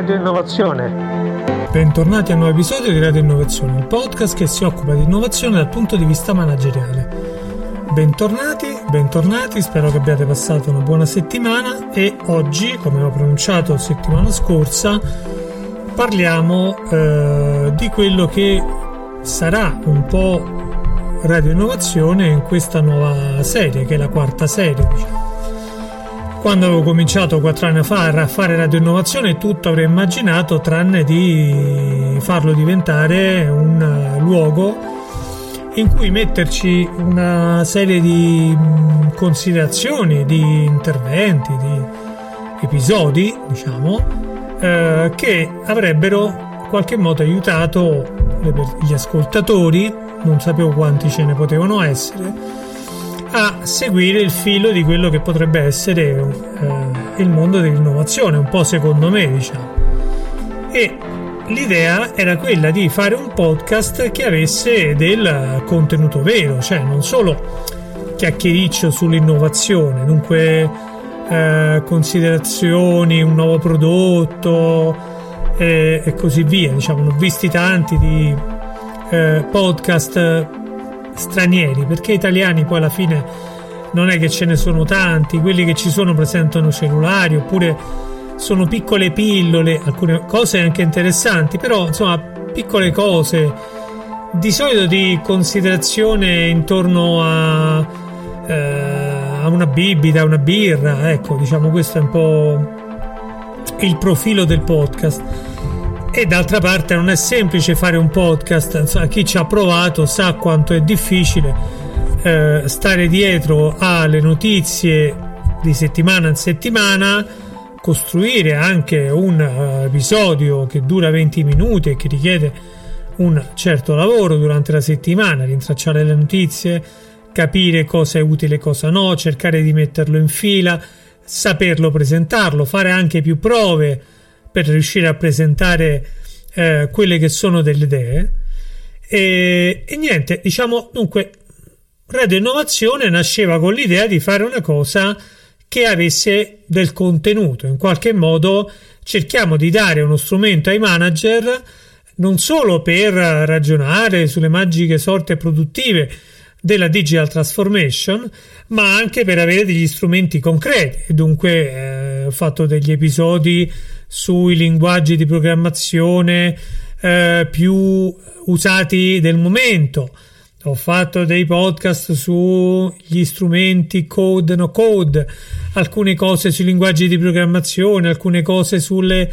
Radio Innovazione. Bentornati a un nuovo episodio di Radio Innovazione, il podcast che si occupa di innovazione dal punto di vista manageriale. Bentornati, bentornati, spero che abbiate passato una buona settimana e oggi, come ho pronunciato settimana scorsa, parliamo eh, di quello che sarà un po' Radio Innovazione in questa nuova serie, che è la quarta serie, diciamo. Quando avevo cominciato quattro anni fa a fare Radio Innovazione, tutto avrei immaginato tranne di farlo diventare un luogo in cui metterci una serie di considerazioni, di interventi, di episodi, diciamo, eh, che avrebbero in qualche modo aiutato gli ascoltatori, non sapevo quanti ce ne potevano essere, a seguire il filo di quello che potrebbe essere eh, il mondo dell'innovazione, un po' secondo me, diciamo. E l'idea era quella di fare un podcast che avesse del contenuto vero, cioè non solo chiacchiericcio sull'innovazione, dunque eh, considerazioni, un nuovo prodotto eh, e così via. Diciamo, ne ho visti tanti di eh, podcast stranieri, perché italiani poi alla fine non è che ce ne sono tanti, quelli che ci sono presentano cellulari oppure sono piccole pillole, alcune cose anche interessanti, però insomma piccole cose di solito di considerazione intorno a, eh, a una bibita, una birra, ecco, diciamo questo è un po' il profilo del podcast. E d'altra parte non è semplice fare un podcast, insomma, chi ci ha provato sa quanto è difficile eh, stare dietro alle notizie di settimana in settimana, costruire anche un uh, episodio che dura 20 minuti e che richiede un certo lavoro durante la settimana, rintracciare le notizie, capire cosa è utile e cosa no, cercare di metterlo in fila, saperlo presentarlo, fare anche più prove per riuscire a presentare eh, quelle che sono delle idee. E, e niente, diciamo dunque, Radio Innovazione nasceva con l'idea di fare una cosa che avesse del contenuto, in qualche modo cerchiamo di dare uno strumento ai manager non solo per ragionare sulle magiche sorti produttive della digital transformation, ma anche per avere degli strumenti concreti. Dunque eh, ho fatto degli episodi sui linguaggi di programmazione eh, più usati del momento. Ho fatto dei podcast sugli strumenti code no code, alcune cose sui linguaggi di programmazione, alcune cose sulle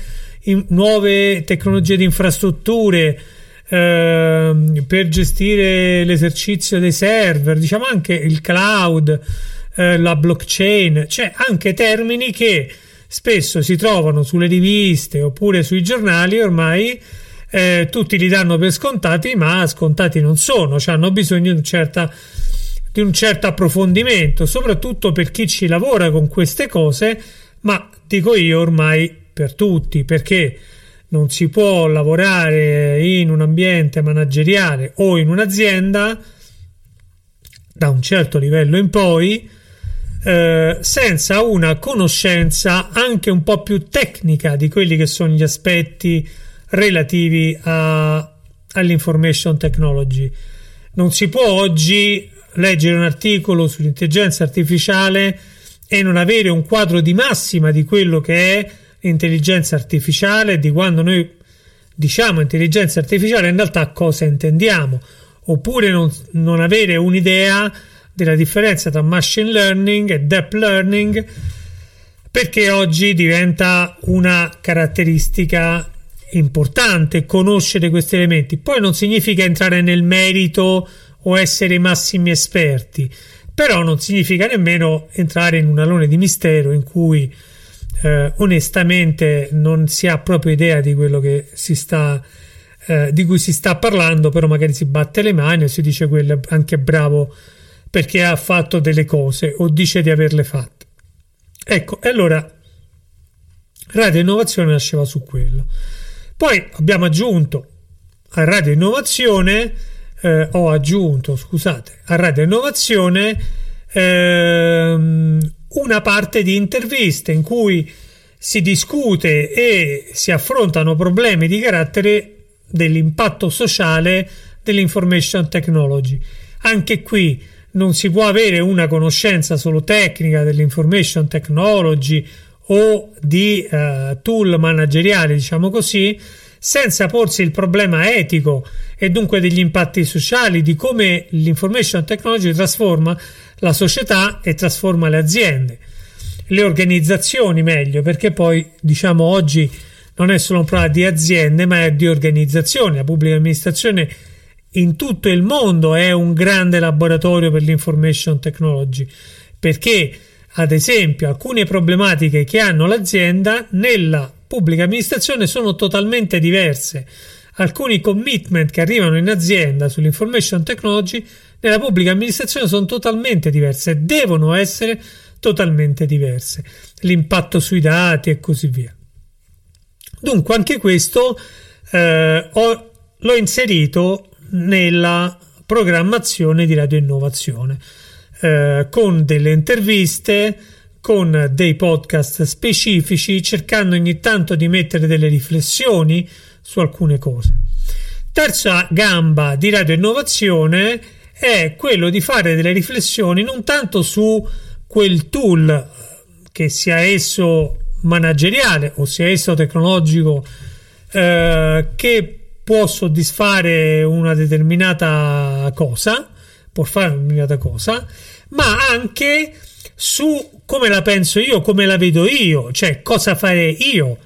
nuove tecnologie di infrastrutture eh, per gestire l'esercizio dei server, diciamo anche il cloud, eh, la blockchain, cioè anche termini che spesso si trovano sulle riviste oppure sui giornali ormai eh, tutti li danno per scontati ma scontati non sono cioè hanno bisogno di certa, di un certo approfondimento soprattutto per chi ci lavora con queste cose ma dico io ormai per tutti perché non si può lavorare in un ambiente manageriale o in un'azienda da un certo livello in poi eh, senza una conoscenza anche un po' più tecnica di quelli che sono gli aspetti relativi a, all'information technology. Non si può oggi leggere un articolo sull'intelligenza artificiale e non avere un quadro di massima di quello che è l'intelligenza artificiale, di quando noi diciamo intelligenza artificiale in realtà cosa intendiamo, oppure non, non avere un'idea della differenza tra machine learning e deep learning perché oggi diventa una caratteristica importante conoscere questi elementi. Poi non significa entrare nel merito o essere i massimi esperti, però non significa nemmeno entrare in un alone di mistero in cui eh, onestamente non si ha proprio idea di quello che si sta eh, di cui si sta parlando, però magari si batte le mani e si dice quello anche bravo perché ha fatto delle cose o dice di averle fatte. Ecco, e allora Radio Innovazione nasceva su quello. Poi abbiamo aggiunto a Radio Innovazione, eh, ho aggiunto, scusate, a Radio Innovazione ehm, una parte di interviste in cui si discute e si affrontano problemi di carattere dell'impatto sociale dell'information technology. Anche qui non si può avere una conoscenza solo tecnica dell'information technology o di uh, tool manageriali, diciamo così, senza porsi il problema etico e dunque degli impatti sociali di come l'information technology trasforma la società e trasforma le aziende, le organizzazioni meglio, perché poi diciamo oggi non è solo un problema di aziende, ma è di organizzazioni. La pubblica amministrazione in tutto il mondo è un grande laboratorio per l'information technology, perché ad esempio alcune problematiche che hanno l'azienda nella pubblica amministrazione sono totalmente diverse. Alcuni commitment che arrivano in azienda sull'information technology nella pubblica amministrazione sono totalmente diverse, devono essere totalmente diverse. L'impatto sui dati e così via. Dunque, anche questo eh, ho, l'ho inserito nella programmazione di Radio Innovazione eh, con delle interviste con dei podcast specifici, cercando ogni tanto di mettere delle riflessioni su alcune cose. Terza gamba di Radio Innovazione è quello di fare delle riflessioni non tanto su quel tool che sia esso manageriale o sia esso tecnologico eh, che può soddisfare una determinata cosa, può fare una determinata cosa, ma anche su come la penso io, come la vedo io, cioè cosa fare io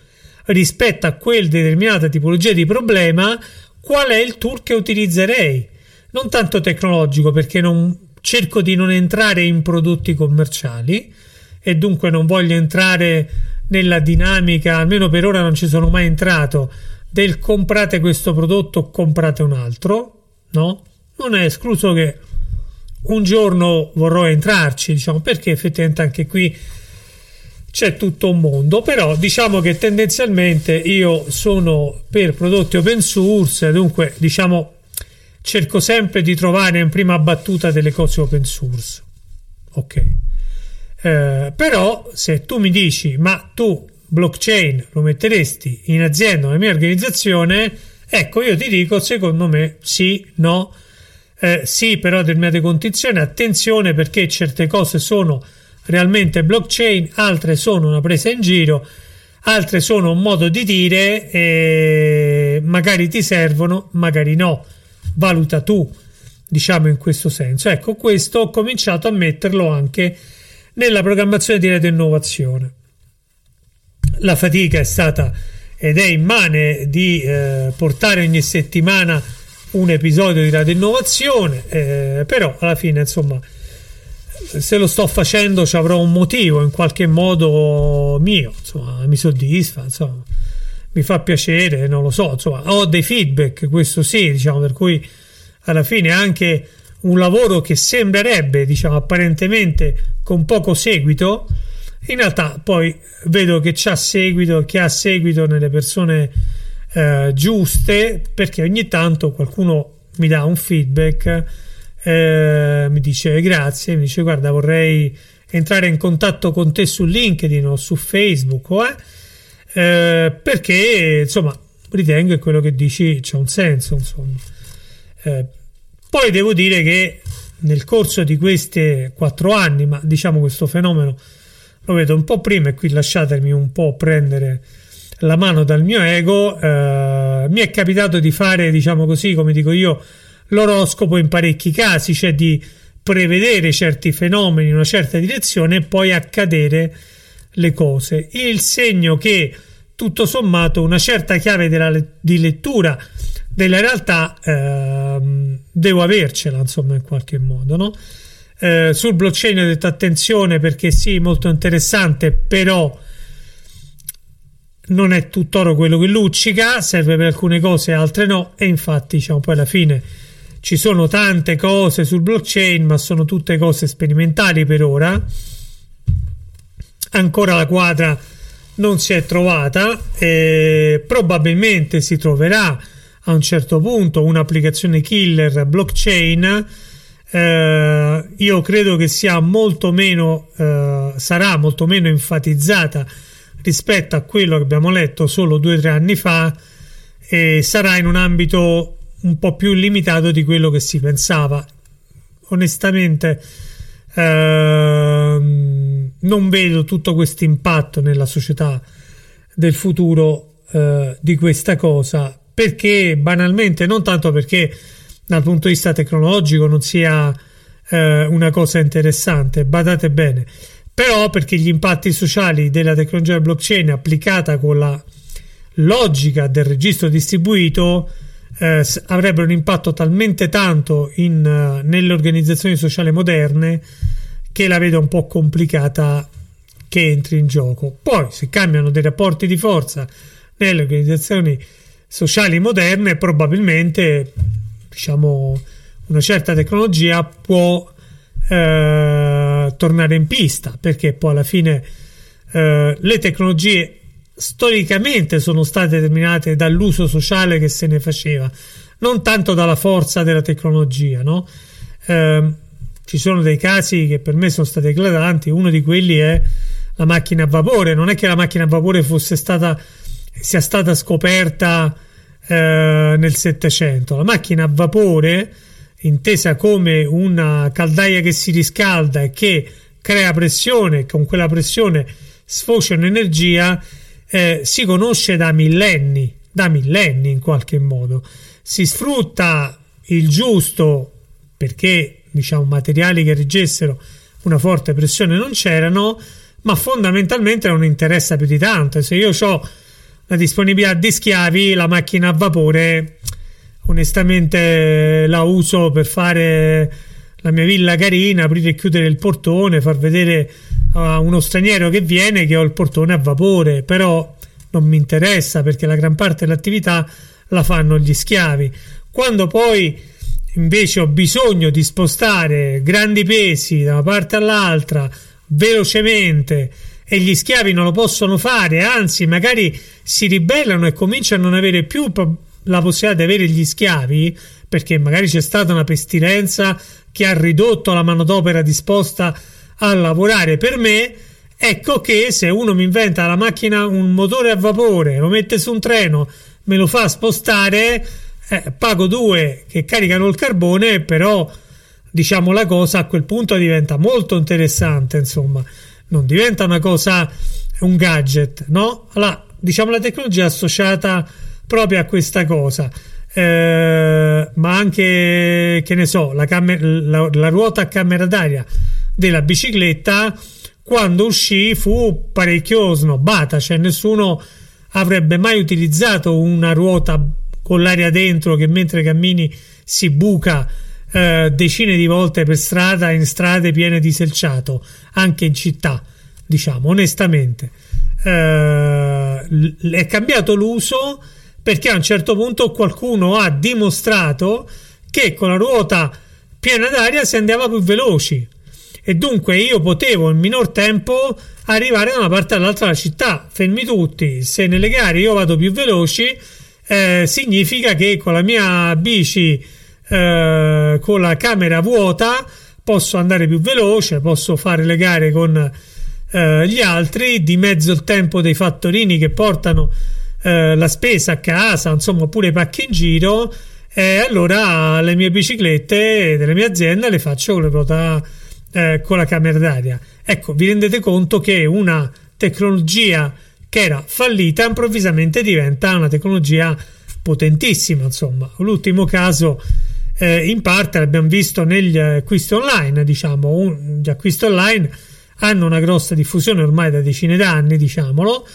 rispetto a quel determinata tipologia di problema, qual è il tool che utilizzerei. Non tanto tecnologico, perché non, cerco di non entrare in prodotti commerciali e dunque non voglio entrare nella dinamica, almeno per ora non ci sono mai entrato, del comprate questo prodotto comprate un altro, no? Non è escluso che un giorno vorrò entrarci, diciamo, perché effettivamente anche qui c'è tutto un mondo, però diciamo che tendenzialmente io sono per prodotti open source, dunque diciamo cerco sempre di trovare in prima battuta delle cose open source. Ok. Eh, però se tu mi dici ma tu blockchain lo metteresti in azienda nella mia organizzazione, ecco io ti dico secondo me sì, no eh, sì, però a determinate condizioni, attenzione perché certe cose sono realmente blockchain, altre sono una presa in giro, altre sono un modo di dire, e magari ti servono, magari no. Valuta tu, diciamo in questo senso. Ecco, questo ho cominciato a metterlo anche nella programmazione di rete innovazione. La fatica è stata ed è immane di eh, portare ogni settimana un episodio di Radio Innovazione, eh, però alla fine insomma se lo sto facendo ci avrò un motivo in qualche modo mio, insomma mi soddisfa, insomma mi fa piacere, non lo so, insomma ho dei feedback, questo sì, diciamo, per cui alla fine anche un lavoro che sembrerebbe, diciamo, apparentemente con poco seguito, in realtà poi vedo che c'ha seguito, che ha seguito nelle persone eh, giuste perché ogni tanto qualcuno mi dà un feedback eh, mi dice grazie mi dice guarda vorrei entrare in contatto con te su LinkedIn o su Facebook eh, eh, perché insomma ritengo che quello che dici c'è un senso insomma. Eh, poi devo dire che nel corso di questi quattro anni ma diciamo questo fenomeno lo vedo un po' prima e qui lasciatemi un po' prendere la mano dal mio ego. Eh, mi è capitato di fare, diciamo così, come dico io, l'oroscopo in parecchi casi, cioè di prevedere certi fenomeni in una certa direzione e poi accadere le cose. Il segno che tutto sommato una certa chiave della, di lettura della realtà eh, devo avercela, insomma, in qualche modo, no? Eh, sul blockchain ho detto attenzione perché sì, molto interessante, però non è tutt'oro quello che luccica, serve per alcune cose, altre no, e infatti diciamo poi alla fine ci sono tante cose sul blockchain, ma sono tutte cose sperimentali per ora. Ancora la quadra non si è trovata, e probabilmente si troverà a un certo punto un'applicazione killer blockchain. Eh, io credo che sia molto meno, eh, sarà molto meno enfatizzata rispetto a quello che abbiamo letto solo due o tre anni fa e sarà in un ambito un po' più limitato di quello che si pensava. Onestamente ehm, non vedo tutto questo impatto nella società del futuro eh, di questa cosa perché banalmente non tanto perché dal punto di vista tecnologico non sia eh, una cosa interessante, badate bene, però perché gli impatti sociali della tecnologia blockchain applicata con la logica del registro distribuito eh, avrebbero un impatto talmente tanto in, uh, nelle organizzazioni sociali moderne che la vedo un po' complicata che entri in gioco. Poi si cambiano dei rapporti di forza nelle organizzazioni sociali moderne, probabilmente diciamo una certa tecnologia può eh, tornare in pista perché poi alla fine eh, le tecnologie storicamente sono state determinate dall'uso sociale che se ne faceva, non tanto dalla forza della tecnologia. No? Eh, ci sono dei casi che per me sono stati eclatanti, uno di quelli è la macchina a vapore, non è che la macchina a vapore fosse stata, sia stata scoperta eh, nel Settecento, la macchina a vapore intesa come una caldaia che si riscalda e che crea pressione, con quella pressione sfocia un'energia eh, si conosce da millenni, da millenni in qualche modo. Si sfrutta il giusto perché diciamo materiali che reggessero una forte pressione non c'erano, ma fondamentalmente non interessa più di tanto. Se io ho la disponibilità di schiavi, la macchina a vapore onestamente la uso per fare la mia villa carina, aprire e chiudere il portone, far vedere a uno straniero che viene che ho il portone a vapore, però non mi interessa perché la gran parte dell'attività la fanno gli schiavi. Quando poi invece ho bisogno di spostare grandi pesi da una parte all'altra velocemente e gli schiavi non lo possono fare, anzi magari si ribellano e cominciano a non avere più la possibilità di avere gli schiavi perché magari c'è stata una pestilenza che ha ridotto la manodopera disposta a lavorare per me. Ecco che se uno mi inventa la macchina, un motore a vapore, lo mette su un treno, me lo fa spostare, eh, pago due che caricano il carbone, però diciamo la cosa a quel punto diventa molto interessante, insomma, non diventa una cosa, un gadget, no? Allora, diciamo la tecnologia associata proprio a questa cosa. Eh, ma anche che ne so, la, camera, la, la ruota a camera d'aria della bicicletta quando uscì fu parecchio snobbata, cioè nessuno avrebbe mai utilizzato una ruota con l'aria dentro che mentre cammini si buca eh, decine di volte per strada in strade piene di selciato, anche in città, diciamo onestamente. Eh, è cambiato l'uso perché a un certo punto qualcuno ha dimostrato che con la ruota piena d'aria si andava più veloci e dunque io potevo in minor tempo arrivare da una parte all'altra della città fermi tutti se nelle gare io vado più veloci eh, significa che con la mia bici eh, con la camera vuota posso andare più veloce posso fare le gare con eh, gli altri di mezzo il tempo dei fattorini che portano eh, la spesa a casa, insomma, oppure i pacchi in giro, e allora le mie biciclette delle mie aziende le faccio con le ruota eh, con la camera d'aria. Ecco, vi rendete conto che una tecnologia che era fallita improvvisamente diventa una tecnologia potentissima, insomma. L'ultimo caso eh, in parte l'abbiamo visto negli acquisti online, diciamo, un, gli acquisti online hanno una grossa diffusione ormai da decine d'anni, diciamolo,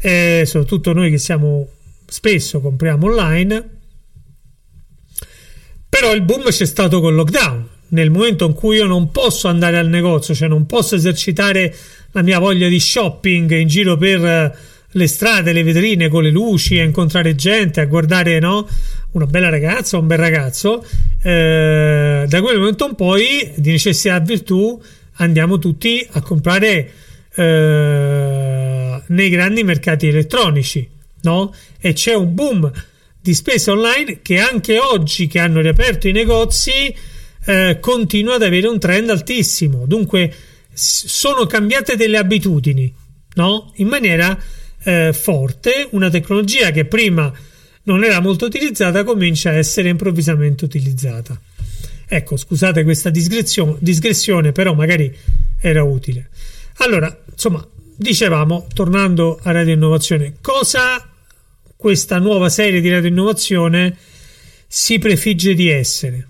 eh, soprattutto noi che siamo spesso compriamo online. Però il boom c'è stato col lockdown. Nel momento in cui io non posso andare al negozio, cioè non posso esercitare la mia voglia di shopping in giro per eh, le strade, le vetrine con le luci, a incontrare gente, a guardare no? Una bella ragazza un bel ragazzo, eh, da quel momento in poi, di necessità virtù, andiamo tutti a comprare eh, nei grandi mercati elettronici, no? E c'è un boom di spesa online che anche oggi che hanno riaperto i negozi eh, continua ad avere un trend altissimo. Dunque sono cambiate delle abitudini, no? in maniera eh, forte, una tecnologia che prima non era molto utilizzata comincia a essere improvvisamente utilizzata. Ecco, scusate questa digressione, però magari era utile. Allora, insomma, dicevamo, tornando a Radio Innovazione, cosa questa nuova serie di Radio Innovazione si prefigge di essere?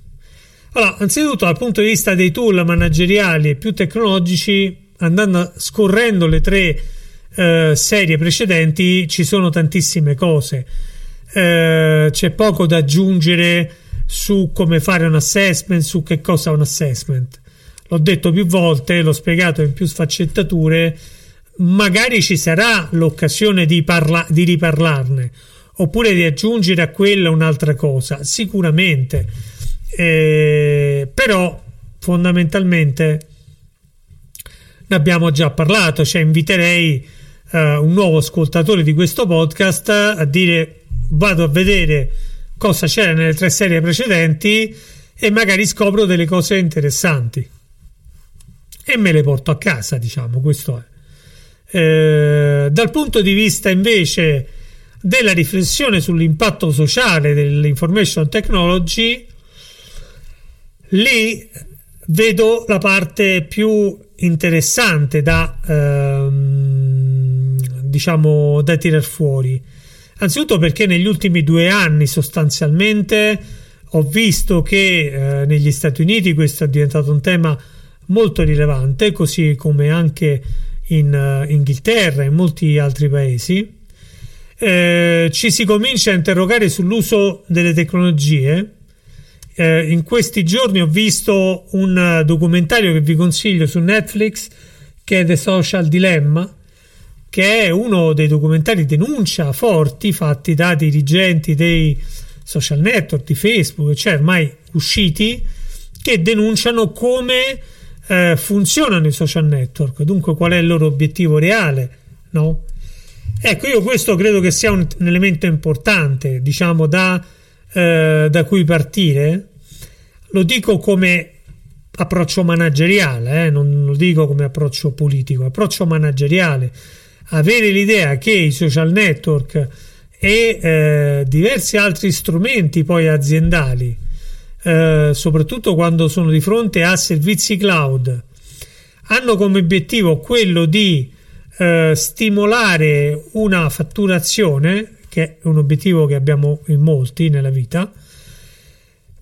Allora, anzitutto dal punto di vista dei tool manageriali e più tecnologici, andando scorrendo le tre eh, serie precedenti, ci sono tantissime cose. Eh, c'è poco da aggiungere su come fare un assessment, su che cosa è un assessment. L'ho detto più volte, l'ho spiegato in più sfaccettature magari ci sarà l'occasione di, parla- di riparlarne oppure di aggiungere a quella un'altra cosa, sicuramente, eh, però fondamentalmente ne abbiamo già parlato, cioè inviterei eh, un nuovo ascoltatore di questo podcast a dire vado a vedere cosa c'era nelle tre serie precedenti e magari scopro delle cose interessanti e me le porto a casa, diciamo, questo è. Eh, dal punto di vista invece della riflessione sull'impatto sociale dell'information technology, lì vedo la parte più interessante da ehm, diciamo da tirar fuori. Anzitutto perché negli ultimi due anni sostanzialmente ho visto che eh, negli Stati Uniti questo è diventato un tema molto rilevante, così come anche in uh, Inghilterra e in molti altri paesi, eh, ci si comincia a interrogare sull'uso delle tecnologie. Eh, in questi giorni ho visto un documentario che vi consiglio su Netflix che è The Social Dilemma, che è uno dei documentari denuncia forti fatti da dirigenti dei social network di Facebook, cioè ormai usciti, che denunciano come eh, funzionano i social network, dunque qual è il loro obiettivo reale, no? Ecco, io questo credo che sia un, un elemento importante, diciamo, da, eh, da, cui partire. Lo dico come approccio manageriale, eh, non lo dico come approccio politico, approccio manageriale. Avere l'idea che i social network e eh, diversi altri strumenti poi aziendali eh, soprattutto quando sono di fronte a servizi cloud, hanno come obiettivo quello di eh, stimolare una fatturazione, che è un obiettivo che abbiamo in molti nella vita,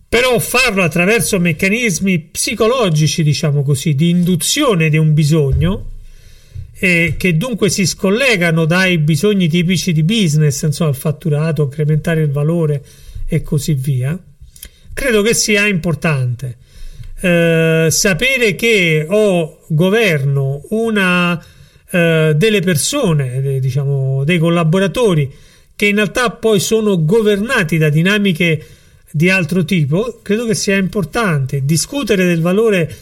però farlo attraverso meccanismi psicologici, diciamo così, di induzione di un bisogno, e che dunque si scollegano dai bisogni tipici di business, insomma, il fatturato, incrementare il valore e così via credo che sia importante. Eh, sapere che ho governo una eh, delle persone, diciamo dei collaboratori che in realtà poi sono governati da dinamiche di altro tipo, credo che sia importante discutere del valore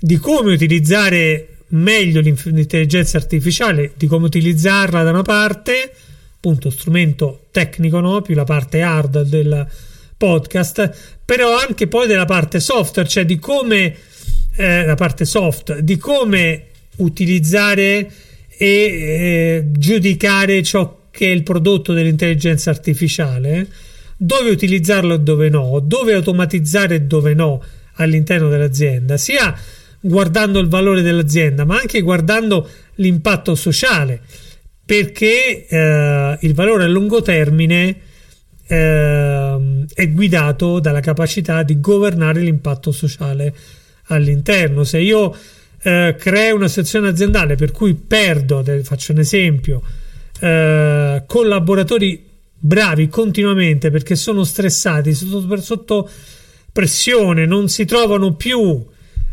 di come utilizzare meglio l'intelligenza artificiale, di come utilizzarla da una parte, appunto strumento tecnico, no? più la parte hard del podcast, però anche poi della parte software, cioè di come eh, la parte soft, di come utilizzare e eh, giudicare ciò che è il prodotto dell'intelligenza artificiale, dove utilizzarlo e dove no, dove automatizzare e dove no all'interno dell'azienda, sia guardando il valore dell'azienda, ma anche guardando l'impatto sociale, perché eh, il valore a lungo termine eh, è guidato dalla capacità di governare l'impatto sociale all'interno. Se io eh, creo una sezione aziendale per cui perdo, faccio un esempio, eh, collaboratori bravi continuamente perché sono stressati, sotto, sotto pressione, non si trovano più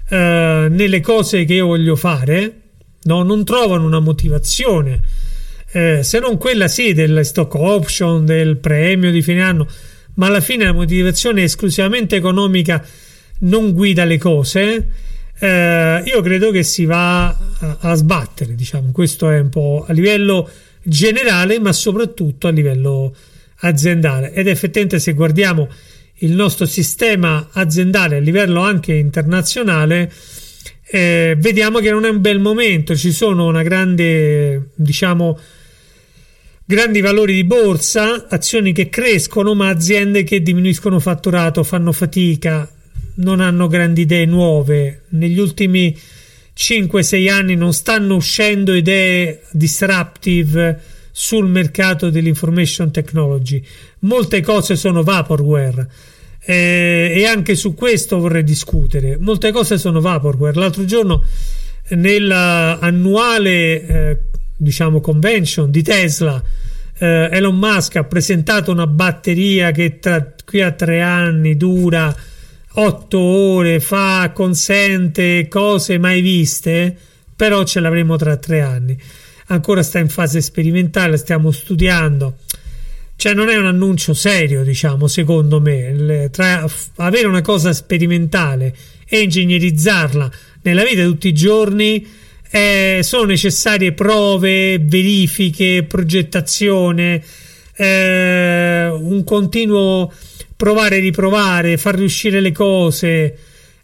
eh, nelle cose che io voglio fare, no? non trovano una motivazione eh, se non quella sì del stock option, del premio di fine anno, ma alla fine la motivazione esclusivamente economica non guida le cose, eh, io credo che si va a, a, sbattere, diciamo, questo è un po' a livello generale, ma soprattutto a livello aziendale. Ed effettivamente se guardiamo il nostro sistema aziendale a livello anche internazionale, eh, vediamo che non è un bel momento, ci sono una grande, diciamo, grandi valori di borsa, azioni che crescono, ma aziende che diminuiscono fatturato, fanno fatica, non hanno grandi idee nuove. Negli ultimi 5-6 anni non stanno uscendo idee disruptive sul mercato dell'information technology. Molte cose sono vaporware. Eh, e anche su questo vorrei discutere. Molte cose sono vaporware. L'altro giorno nell'annuale eh, diciamo convention di Tesla eh, Elon Musk ha presentato una batteria che tra qui a tre anni dura otto ore, fa, consente cose mai viste, però ce l'avremo tra tre anni. Ancora sta in fase sperimentale, stiamo studiando. Cioè, non è un annuncio serio, diciamo, secondo me. Tra avere una cosa sperimentale e ingegnerizzarla nella vita di tutti i giorni eh, sono necessarie prove, verifiche, progettazione, eh, un continuo provare e riprovare, far riuscire le cose,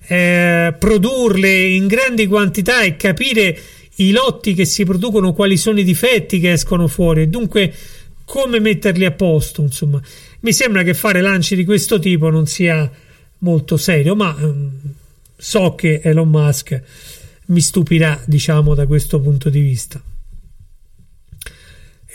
eh, produrle in grandi quantità e capire i lotti che si producono, quali sono i difetti che escono fuori e dunque come metterli a posto. Insomma, mi sembra che fare lanci di questo tipo non sia molto serio, ma um, so che Elon Musk mi stupirà, diciamo, da questo punto di vista.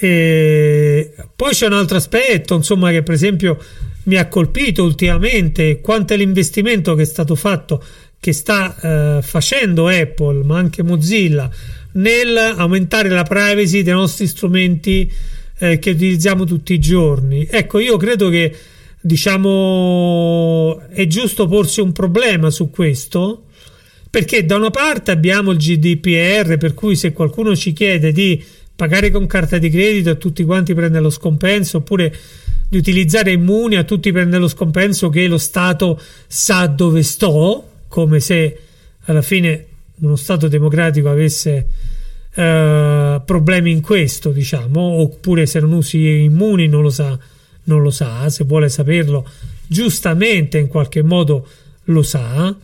E poi c'è un altro aspetto, insomma, che per esempio mi ha colpito ultimamente quanto è l'investimento che è stato fatto, che sta eh, facendo Apple, ma anche Mozilla, nel aumentare la privacy dei nostri strumenti eh, che utilizziamo tutti i giorni. Ecco, io credo che diciamo è giusto porsi un problema su questo perché da una parte abbiamo il GDPR, per cui se qualcuno ci chiede di pagare con carta di credito a tutti quanti prende lo scompenso, oppure di utilizzare immuni a tutti prende lo scompenso che lo Stato sa dove sto, come se alla fine uno Stato democratico avesse uh, problemi in questo, diciamo, oppure se non usi immuni non lo sa, non lo sa, se vuole saperlo giustamente in qualche modo lo sa.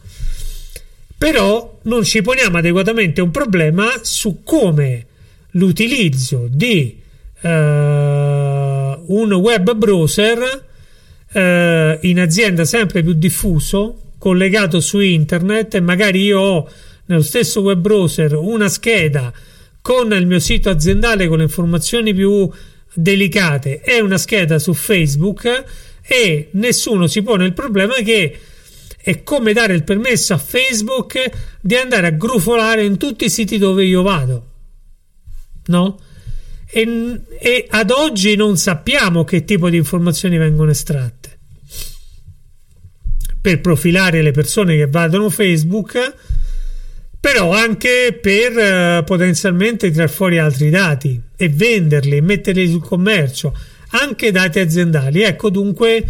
Però non ci poniamo adeguatamente un problema su come l'utilizzo di uh, un web browser uh, in azienda sempre più diffuso, collegato su internet e magari io ho nello stesso web browser una scheda con il mio sito aziendale con le informazioni più delicate e una scheda su Facebook e nessuno si pone il problema che è come dare il permesso a Facebook di andare a grufolare in tutti i siti dove io vado. No? E, e ad oggi non sappiamo che tipo di informazioni vengono estratte. Per profilare le persone che vadano Facebook, però anche per uh, potenzialmente tirar fuori altri dati e venderli, metterli sul commercio, anche dati aziendali. Ecco dunque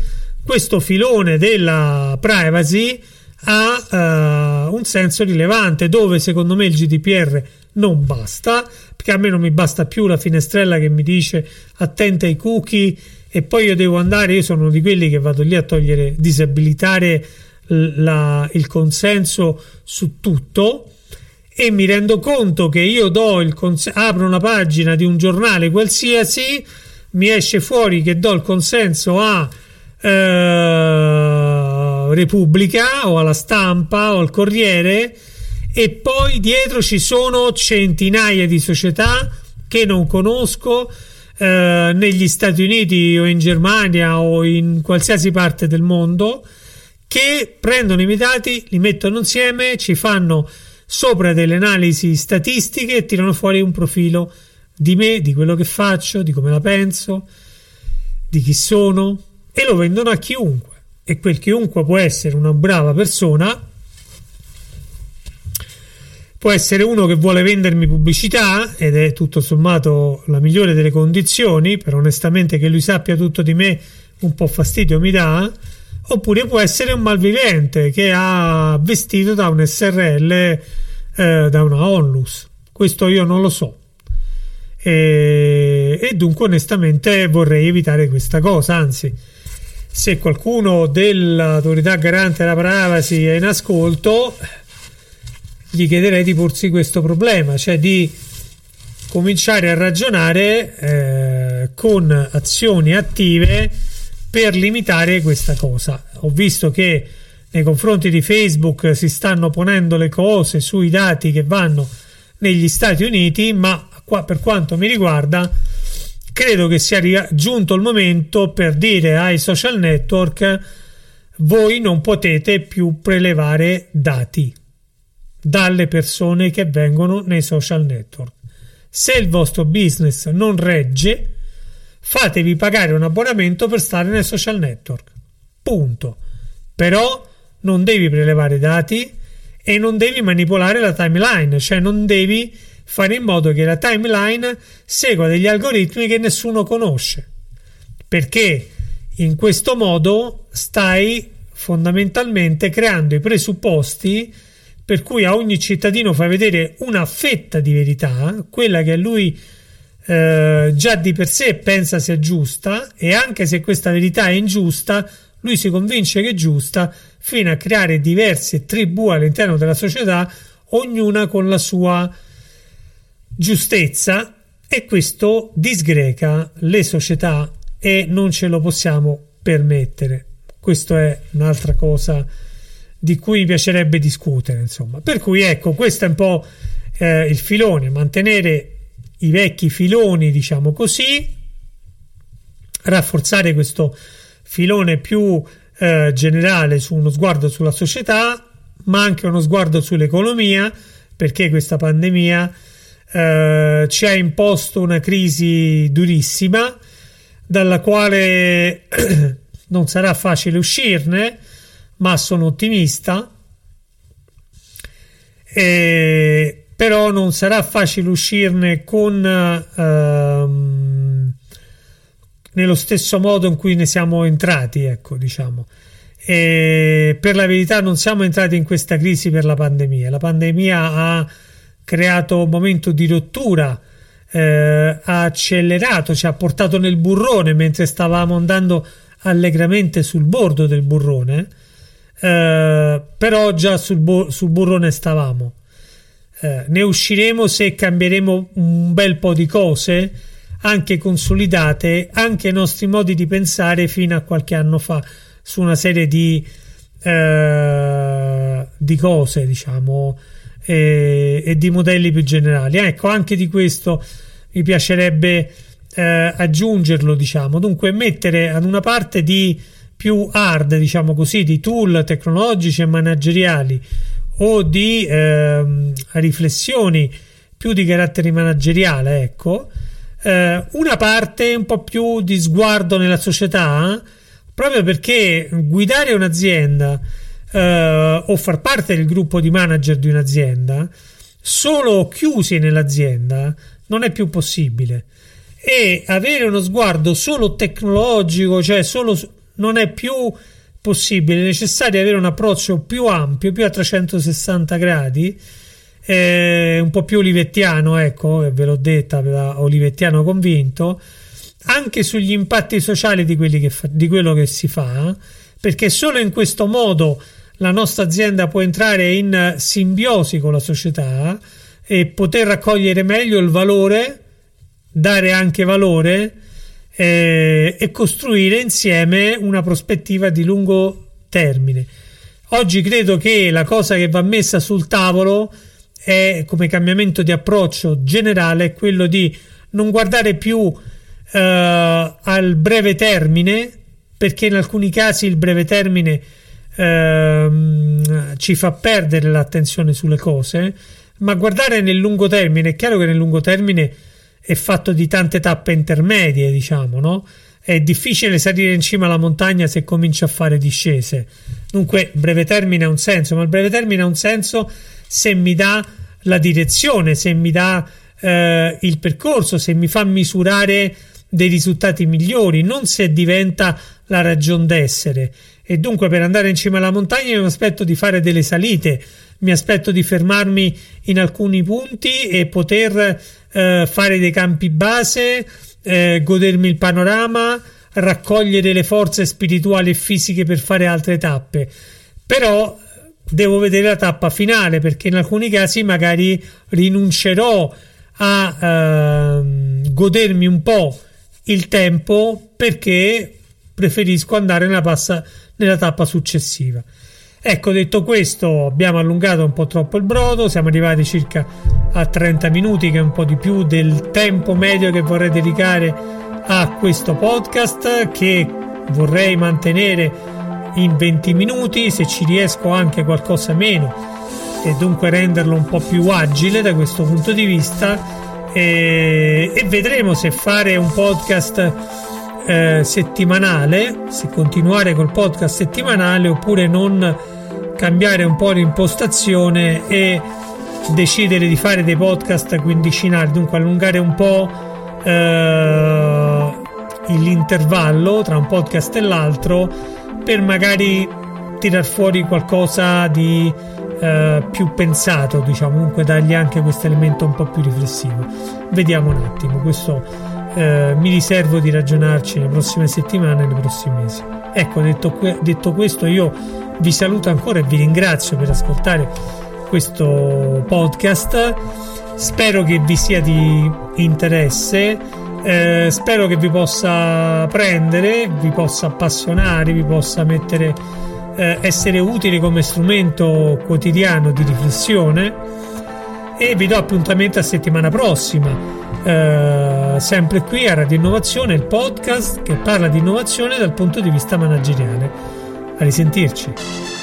questo filone della privacy ha uh, un senso rilevante dove secondo me il GDPR non basta perché a me non mi basta più la finestrella che mi dice attenta ai cookie e poi io devo andare io sono di quelli che vado lì a togliere disabilitare la, il consenso su tutto e mi rendo conto che io do il cons- apro una pagina di un giornale qualsiasi mi esce fuori che do il consenso a eh, Repubblica o alla stampa o al Corriere e poi dietro ci sono centinaia di società che non conosco eh, negli Stati Uniti o in Germania o in qualsiasi parte del mondo che prendono i miei dati, li mettono insieme, ci fanno sopra delle analisi statistiche e tirano fuori un profilo di me, di quello che faccio, di come la penso, di chi sono e lo vendono a chiunque. E quel chiunque può essere una brava persona, può essere uno che vuole vendermi pubblicità ed è tutto sommato la migliore delle condizioni, però onestamente che lui sappia tutto di me un po' fastidio mi dà, oppure può essere un malvivente che ha vestito da un SRL, eh, da una onlus. Questo io non lo so. E, e dunque onestamente vorrei evitare questa cosa, anzi se qualcuno dell'autorità garante della privacy è in ascolto gli chiederei di porsi questo problema, cioè di cominciare a ragionare eh, con azioni attive per limitare questa cosa. Ho visto che nei confronti di Facebook si stanno ponendo le cose sui dati che vanno negli Stati Uniti, ma qua, per quanto mi riguarda credo che sia giunto il momento per dire ai social network voi non potete più prelevare dati dalle persone che vengono nei social network. Se il vostro business non regge, fatevi pagare un abbonamento per stare nei social network. Punto. Però non devi prelevare dati e non devi manipolare la timeline, cioè non devi fare in modo che la timeline segua degli algoritmi che nessuno conosce. Perché in questo modo stai fondamentalmente creando i presupposti per cui a ogni cittadino fai vedere una fetta di verità, quella che lui eh, già di per sé pensa sia giusta e anche se questa verità è ingiusta, lui si convince che è giusta fino a creare diverse tribù all'interno della società, ognuna con la sua giustezza e questo disgreca le società e non ce lo possiamo permettere. Questa è un'altra cosa di cui mi piacerebbe discutere, insomma. Per cui ecco, questo è un po' eh, il filone, mantenere i vecchi filoni, diciamo così, rafforzare questo filone più eh, generale su uno sguardo sulla società, ma anche uno sguardo sull'economia, perché questa pandemia eh, ci ha imposto una crisi durissima, dalla quale non sarà facile uscirne ma sono ottimista. E, però non sarà facile uscirne con ehm, nello stesso modo in cui ne siamo entrati, ecco, diciamo. E per la verità non siamo entrati in questa crisi per la pandemia. La pandemia ha creato un momento di rottura, eh, ha accelerato, ci ha portato nel burrone mentre stavamo andando allegramente sul bordo del burrone eh, però già sul, bu- sul burrone stavamo. Eh, ne usciremo se cambieremo un bel po' di cose, anche consolidate, anche i nostri modi di pensare fino a qualche anno fa, su una serie di, eh, di cose, diciamo, e, e, di modelli più generali. Ecco, anche di questo mi piacerebbe eh, aggiungerlo, diciamo. Dunque, mettere ad una parte di più hard, diciamo così, di tool tecnologici e manageriali o di eh, riflessioni più di carattere manageriale, ecco, eh, una parte un po' più di sguardo nella società, proprio perché guidare un'azienda eh, o far parte del gruppo di manager di un'azienda solo chiusi nell'azienda non è più possibile. E avere uno sguardo solo tecnologico, cioè solo non è più possibile, è necessario avere un approccio più ampio, più a 360 gradi, eh, un po' più olivettiano, ecco, ve l'ho detta, da olivettiano convinto, anche sugli impatti sociali di, che fa, di quello che si fa, perché solo in questo modo la nostra azienda può entrare in simbiosi con la società e poter raccogliere meglio il valore, dare anche valore eh, e costruire insieme una prospettiva di lungo termine. Oggi credo che la cosa che va messa sul tavolo è come cambiamento di approccio generale quello di non guardare più eh, al breve termine perché in alcuni casi il breve termine eh, ci fa perdere l'attenzione sulle cose ma guardare nel lungo termine è chiaro che nel lungo termine è fatto di tante tappe intermedie, diciamo, no? È difficile salire in cima alla montagna se cominci a fare discese. Dunque, breve termine ha un senso, ma il breve termine ha un senso se mi dà la direzione, se mi dà eh, il percorso, se mi fa misurare dei risultati migliori, non se diventa la ragion d'essere. E dunque, per andare in cima alla montagna, mi aspetto di fare delle salite, mi aspetto di fermarmi in alcuni punti e poter eh, fare dei campi base, eh, godermi il panorama, raccogliere le forze spirituali e fisiche per fare altre tappe. Però devo vedere la tappa finale perché in alcuni casi magari rinuncerò a uh, godermi un po' il tempo perché preferisco andare nella, passa, nella tappa successiva. Ecco, detto questo, abbiamo allungato un po' troppo il brodo, siamo arrivati circa a 30 minuti, che è un po' di più del tempo medio che vorrei dedicare a questo podcast, che vorrei mantenere in 20 minuti, se ci riesco anche qualcosa meno, e dunque renderlo un po' più agile da questo punto di vista. E, e vedremo se fare un podcast eh, settimanale, se continuare col podcast settimanale oppure non cambiare un po' l'impostazione e decidere di fare dei podcast quindicinali, dunque allungare un po' eh, l'intervallo tra un podcast e l'altro per magari tirar fuori qualcosa di eh, più pensato, diciamo, comunque dargli anche questo elemento un po' più riflessivo. Vediamo un attimo, questo eh, mi riservo di ragionarci nelle prossime settimane nei prossimi mesi. Ecco, detto, detto questo, io vi saluto ancora e vi ringrazio per ascoltare questo podcast. Spero che vi sia di interesse. Eh, spero che vi possa prendere, vi possa appassionare, vi possa mettere, eh, essere utile come strumento quotidiano di riflessione. E vi do appuntamento a settimana prossima, eh, sempre qui a Radio Innovazione, il podcast che parla di innovazione dal punto di vista manageriale. A risentirci.